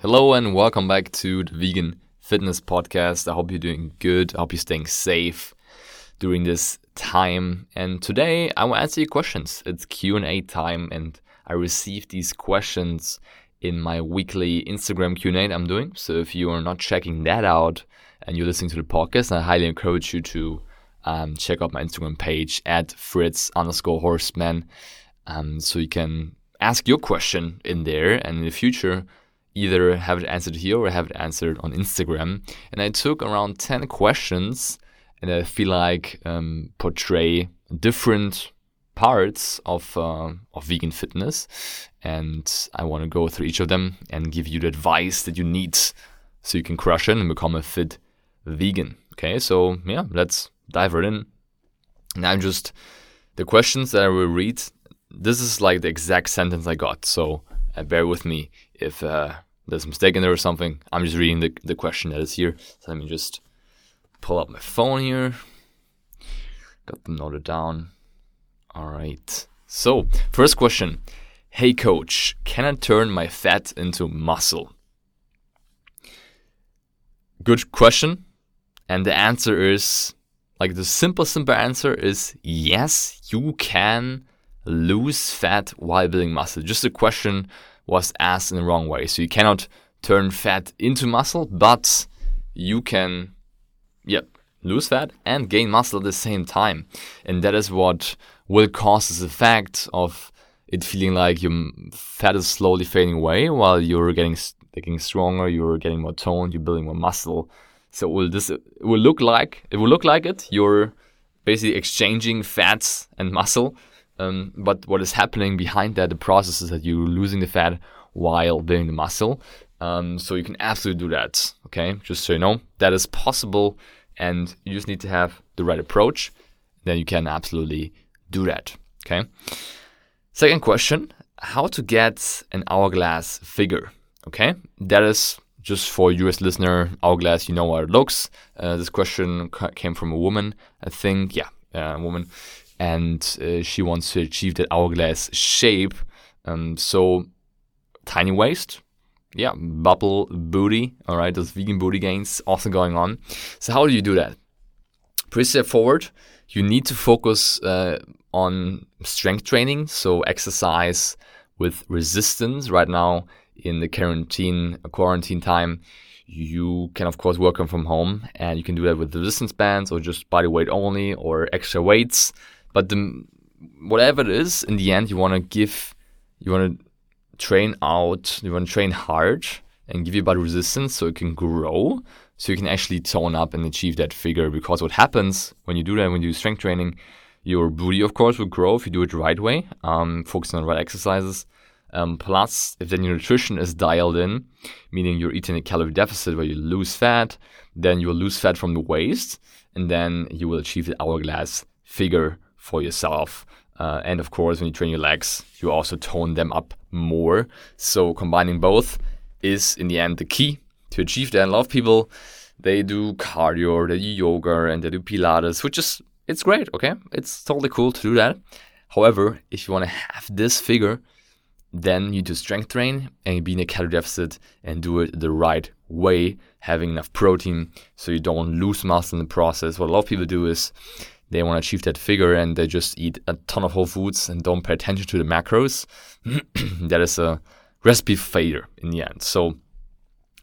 Hello and welcome back to the Vegan Fitness Podcast. I hope you're doing good. I hope you're staying safe during this time. And today I will answer your questions. It's Q&A time and I received these questions in my weekly Instagram Q&A I'm doing. So if you are not checking that out and you're listening to the podcast, I highly encourage you to um, check out my Instagram page at Fritz underscore Horstmann. Um, so you can ask your question in there and in the future either have it answered here or have it answered on Instagram. And I took around 10 questions and I feel like um, portray different parts of, uh, of vegan fitness. And I want to go through each of them and give you the advice that you need so you can crush it and become a fit vegan. Okay, so yeah, let's dive right in. Now, I'm just the questions that I will read. This is like the exact sentence I got, so uh, bear with me if uh, there's a mistake in there or something. I'm just reading the, the question that is here. So let me just pull up my phone here. Got them noted down. All right. So, first question Hey, coach, can I turn my fat into muscle? Good question. And the answer is like the simple, simple answer is yes, you can lose fat while building muscle. Just a question was asked in the wrong way. So you cannot turn fat into muscle, but you can, yep, lose fat and gain muscle at the same time. And that is what will cause this effect of it feeling like your fat is slowly fading away while you're getting getting stronger, you're getting more toned, you're building more muscle. So will this will look like it will look like it. You're basically exchanging fats and muscle um, but what is happening behind that, the process is that you're losing the fat while building the muscle. Um, so you can absolutely do that. Okay, just so you know, that is possible, and you just need to have the right approach. Then you can absolutely do that. Okay. Second question: How to get an hourglass figure? Okay, that is just for US listener. Hourglass, you know how it looks. Uh, this question came from a woman, I think. Yeah, a woman and uh, she wants to achieve that hourglass shape. Um, so tiny waist, yeah, bubble booty. All right, those vegan booty gains also going on. So how do you do that? Pretty straightforward. You need to focus uh, on strength training, so exercise with resistance. Right now in the quarantine quarantine time, you can of course work from home, and you can do that with resistance bands or just body weight only or extra weights. But the, whatever it is, in the end, you want to give, you want to train out, you want to train hard and give your body resistance so it can grow, so you can actually tone up and achieve that figure. Because what happens when you do that, when you do strength training, your booty, of course, will grow if you do it the right way, um, focusing on the right exercises. Um, plus, if then your nutrition is dialed in, meaning you're eating a calorie deficit where you lose fat, then you will lose fat from the waist, and then you will achieve the hourglass figure for yourself. Uh, and of course, when you train your legs, you also tone them up more. So combining both is in the end the key to achieve that. And a lot of people they do cardio, they do yoga, and they do Pilates, which is it's great. Okay, it's totally cool to do that. However, if you want to have this figure, then you do strength train and be in a calorie deficit and do it the right way, having enough protein so you don't lose muscle in the process. What a lot of people do is they want to achieve that figure and they just eat a ton of whole foods and don't pay attention to the macros, that is a recipe failure in the end. So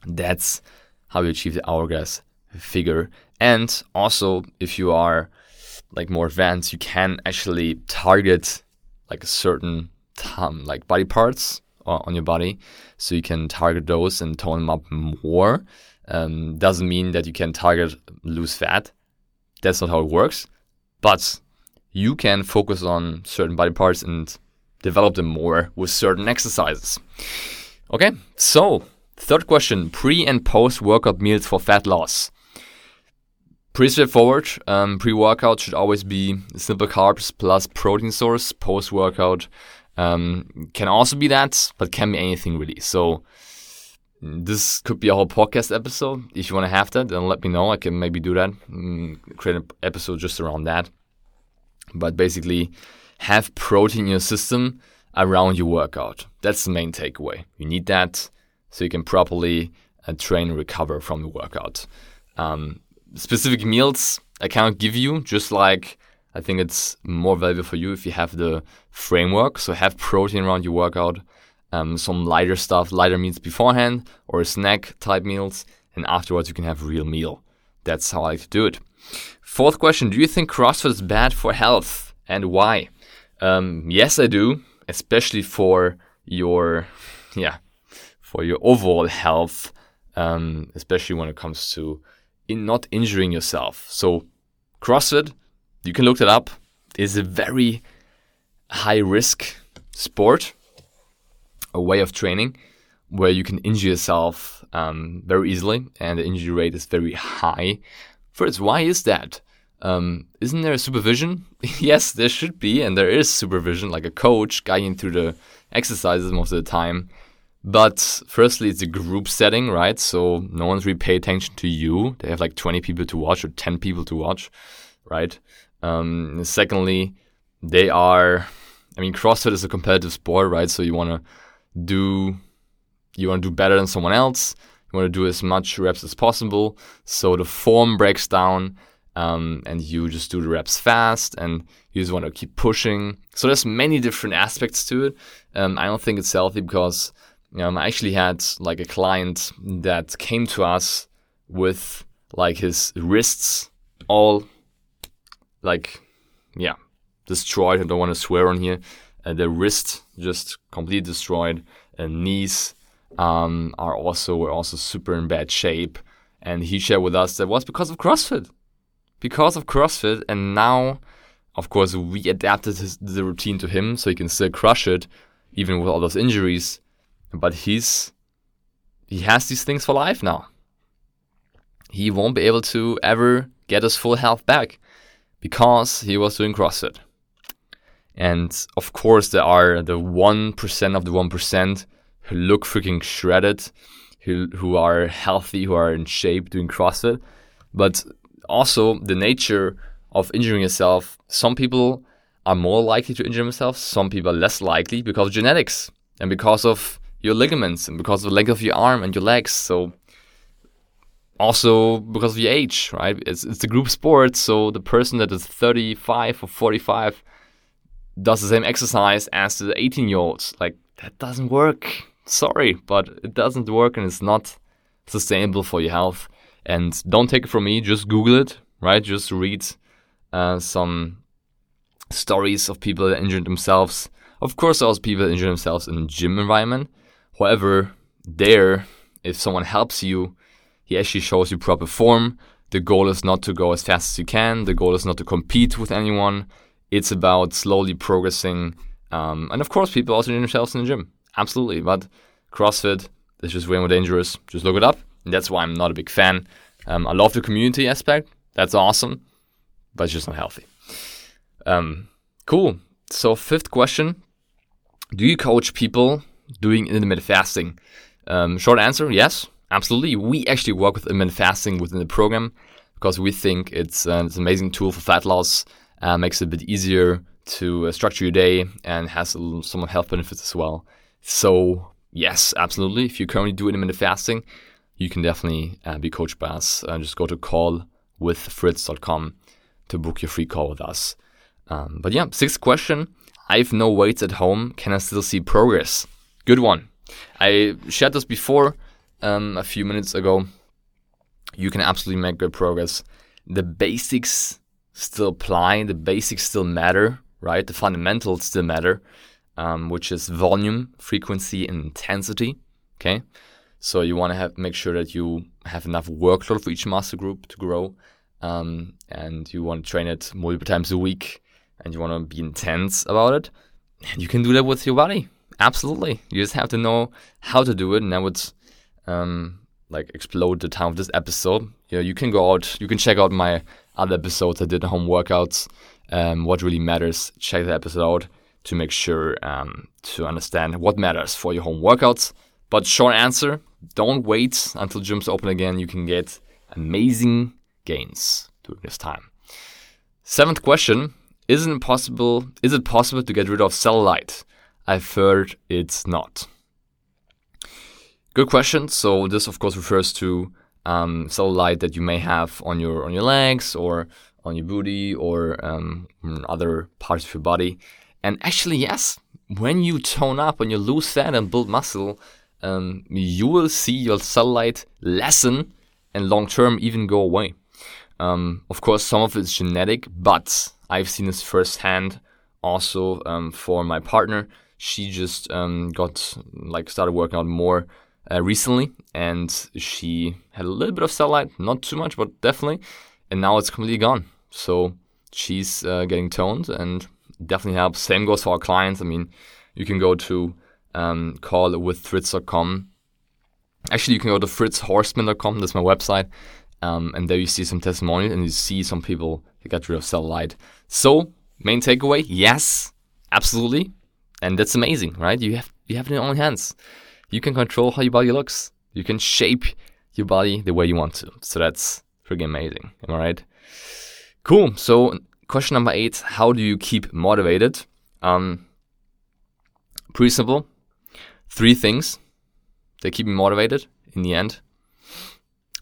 that's how you achieve the hourglass figure. And also, if you are like more advanced, you can actually target like a certain um, like body parts on your body, so you can target those and tone them up more. Um, doesn't mean that you can target lose fat. That's not how it works but you can focus on certain body parts and develop them more with certain exercises. Okay, so Third question pre and post workout meals for fat loss. Pretty straightforward. Um, Pre workout should always be simple carbs plus protein source. Post workout um, can also be that, but can be anything really. So this could be a whole podcast episode. If you want to have that, then let me know. I can maybe do that, mm, create an episode just around that. But basically, have protein in your system around your workout. That's the main takeaway. You need that so you can properly uh, train and recover from the workout. Um, specific meals I cannot give you, just like I think it's more valuable for you if you have the framework. So have protein around your workout, um, some lighter stuff, lighter meals beforehand, or snack type meals, and afterwards you can have real meal. That's how I like to do it. Fourth question: Do you think CrossFit is bad for health, and why? Um, yes, I do, especially for your, yeah, for your overall health, um, especially when it comes to in not injuring yourself. So, CrossFit, you can look that up, is a very high risk sport, a way of training where you can injure yourself um, very easily, and the injury rate is very high. First, why is that? Um, isn't there supervision? yes, there should be, and there is supervision, like a coach guiding through the exercises most of the time. But firstly, it's a group setting, right? So no one's really pay attention to you. They have like 20 people to watch or 10 people to watch, right? Um, secondly, they are, I mean, CrossFit is a competitive sport, right? So you want to do, you want to do better than someone else. Want to do as much reps as possible. So the form breaks down. Um, and you just do the reps fast and you just want to keep pushing. So there's many different aspects to it. Um, I don't think it's healthy because um, I actually had like a client that came to us with like his wrists all like yeah destroyed. I don't want to swear on here. Uh, the wrist just completely destroyed. And knees um, are also were also super in bad shape. And he shared with us that was because of CrossFit, because of CrossFit. And now, of course, we adapted his, the routine to him so he can still crush it, even with all those injuries but he's he has these things for life now. He won't be able to ever get his full health back because he was doing CrossFit. And of course, there are the 1% of the 1% who look freaking shredded, who, who are healthy, who are in shape doing CrossFit. But also, the nature of injuring yourself, some people are more likely to injure themselves, some people are less likely because of genetics and because of your ligaments and because of the length of your arm and your legs. So also because of your age, right? It's it's a group sport, so the person that is 35 or 45 does the same exercise as the 18 year olds. Like that doesn't work. Sorry, but it doesn't work and it's not sustainable for your health. And don't take it from me, just Google it, right? Just read uh, some stories of people that injured themselves. Of course, also people that injure themselves in a gym environment. However, there, if someone helps you, he actually shows you proper form. The goal is not to go as fast as you can. The goal is not to compete with anyone. It's about slowly progressing. Um, and of course, people also injure themselves in the gym. Absolutely. But CrossFit is just way more dangerous. Just look it up. And that's why I'm not a big fan. Um, I love the community aspect. That's awesome. But it's just not healthy. Um, cool. So, fifth question Do you coach people doing intermittent fasting? Um, short answer, yes, absolutely. We actually work with intermittent fasting within the program because we think it's, uh, it's an amazing tool for fat loss, uh, makes it a bit easier to uh, structure your day and has some health benefits as well. So, yes, absolutely. If you're currently do intermittent fasting, you can definitely uh, be coached by us. Uh, just go to callwithfritz.com to book your free call with us. Um, but yeah, sixth question. I have no weights at home. Can I still see progress? Good one. I shared this before um, a few minutes ago. You can absolutely make good progress. The basics still apply, the basics still matter, right? The fundamentals still matter, um, which is volume, frequency, and intensity. Okay. So you want to have make sure that you have enough workload for each muscle group to grow, um, and you want to train it multiple times a week, and you want to be intense about it. And you can do that with your body absolutely. You just have to know how to do it, and I would um, like explode the time of this episode, you you can go out, you can check out my other episodes. I did home workouts. Um, what really matters? Check the episode out to make sure um, to understand what matters for your home workouts. But short answer: don't wait until gyms open again. You can get amazing gains during this time. Seventh question: Is it possible? Is it possible to get rid of cellulite? I've heard it's not. Good question. So this, of course, refers to um, cellulite that you may have on your on your legs or on your booty or um, other parts of your body. And actually, yes, when you tone up, when you lose fat and build muscle, um, you will see your cellulite lessen and long term even go away. Um, of course, some of it's genetic, but I've seen this firsthand also um, for my partner. She just um, got like started working out more uh, recently, and she had a little bit of cellulite, not too much, but definitely, and now it's completely gone. So she's uh, getting toned and definitely helps. Same goes for our clients. I mean, you can go to um, callwithfritz.com. Actually, you can go to fritzhorstmann.com. That's my website. Um, and there you see some testimonials and you see some people who got rid of cellulite. So, main takeaway, yes, absolutely. And that's amazing, right? You have you have it in your own hands. You can control how your body looks. You can shape your body the way you want to. So that's freaking amazing. Am I right? Cool. So question number eight: How do you keep motivated? Um, pretty simple. Three things that keep me motivated in the end.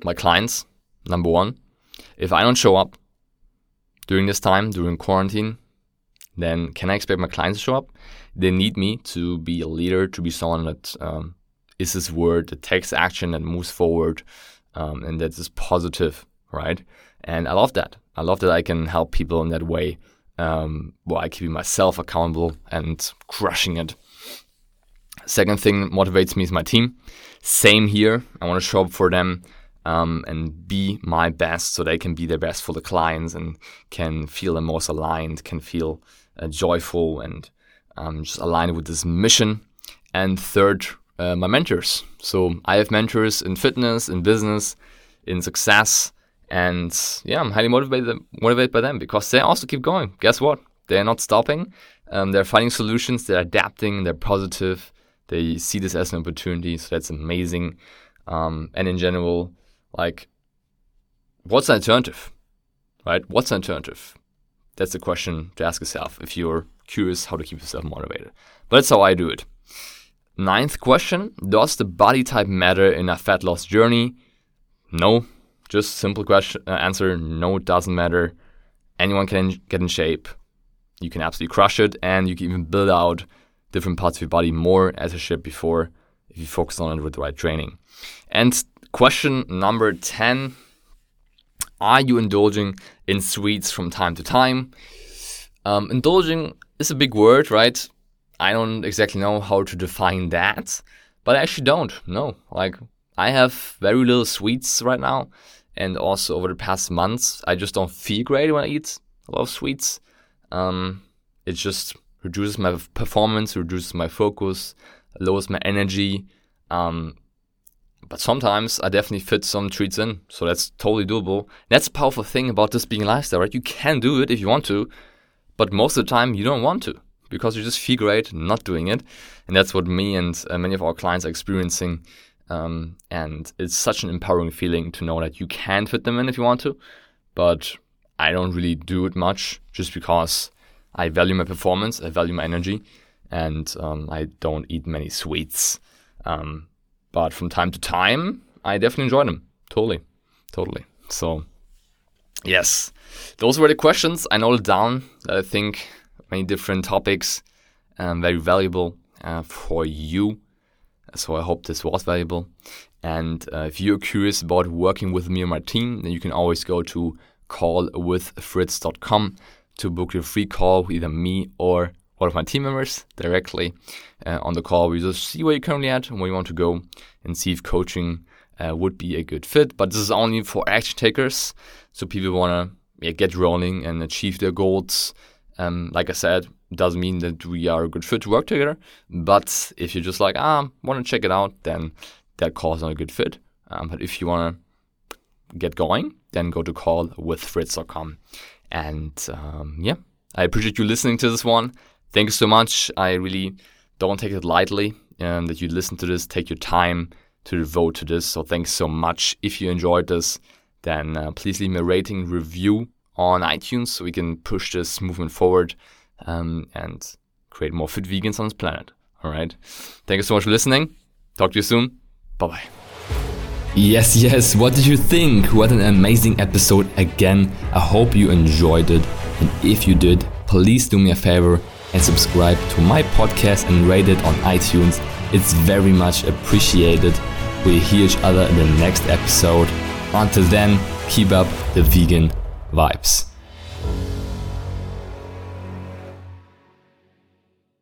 My clients, number one. If I don't show up during this time, during quarantine, then can I expect my clients to show up? They need me to be a leader, to be someone that um, is this word that takes action and moves forward, um, and that is positive, right? And I love that. I love that I can help people in that way um, while keeping myself accountable and crushing it. Second thing motivates me is my team. Same here. I want to show up for them um, and be my best so they can be their best for the clients and can feel the most aligned, can feel uh, joyful and um, just aligned with this mission. And third, uh, my mentors. So I have mentors in fitness, in business, in success and yeah, I'm highly motivated motivated by them because they also keep going. Guess what? They're not stopping. Um, they're finding solutions. They're adapting. They're positive. They see this as an opportunity. So that's amazing. Um, and in general, like, what's an alternative? Right? What's an alternative? That's the question to ask yourself if you're curious how to keep yourself motivated. But that's how I do it. Ninth question Does the body type matter in a fat loss journey? No, just simple question uh, answer. No, it doesn't matter. Anyone can get in shape. You can absolutely crush it, and you can even build out different parts of your body more, as I said before, if you focus on it with the right training. And question number ten: Are you indulging in sweets from time to time? Um, indulging is a big word, right? I don't exactly know how to define that, but I actually don't. No, like I have very little sweets right now. And also over the past months, I just don't feel great when I eat a lot of sweets. Um, it just reduces my performance, reduces my focus, lowers my energy. Um, but sometimes I definitely fit some treats in, so that's totally doable. That's a powerful thing about this being a lifestyle, right? You can do it if you want to, but most of the time you don't want to because you just feel great not doing it, and that's what me and uh, many of our clients are experiencing um, and it's such an empowering feeling to know that you can fit them in if you want to. But I don't really do it much just because I value my performance, I value my energy, and um, I don't eat many sweets. Um, but from time to time, I definitely enjoy them. Totally. Totally. So, yes, those were the questions. I noted down, I think, many different topics, um, very valuable uh, for you so I hope this was valuable. And uh, if you're curious about working with me and my team, then you can always go to callwithfritz.com to book your free call with either me or one of my team members directly. Uh, on the call, we just see where you're currently at and where you want to go and see if coaching uh, would be a good fit. But this is only for action takers. So people want to yeah, get rolling and achieve their goals. Um, like I said, doesn't mean that we are a good fit to work together. But if you're just like, ah, want to check it out, then that call is not a good fit. Um, but if you want to get going, then go to callwithfritz.com. And um, yeah, I appreciate you listening to this one. Thank you so much. I really don't take it lightly um, that you listen to this, take your time to devote to this. So thanks so much. If you enjoyed this, then uh, please leave me a rating review on iTunes so we can push this movement forward um, and create more fit vegans on this planet. All right. Thank you so much for listening. Talk to you soon. Bye bye. Yes, yes. What did you think? What an amazing episode again. I hope you enjoyed it. And if you did, please do me a favor and subscribe to my podcast and rate it on iTunes. It's very much appreciated. We'll hear each other in the next episode. Until then, keep up the vegan vibes.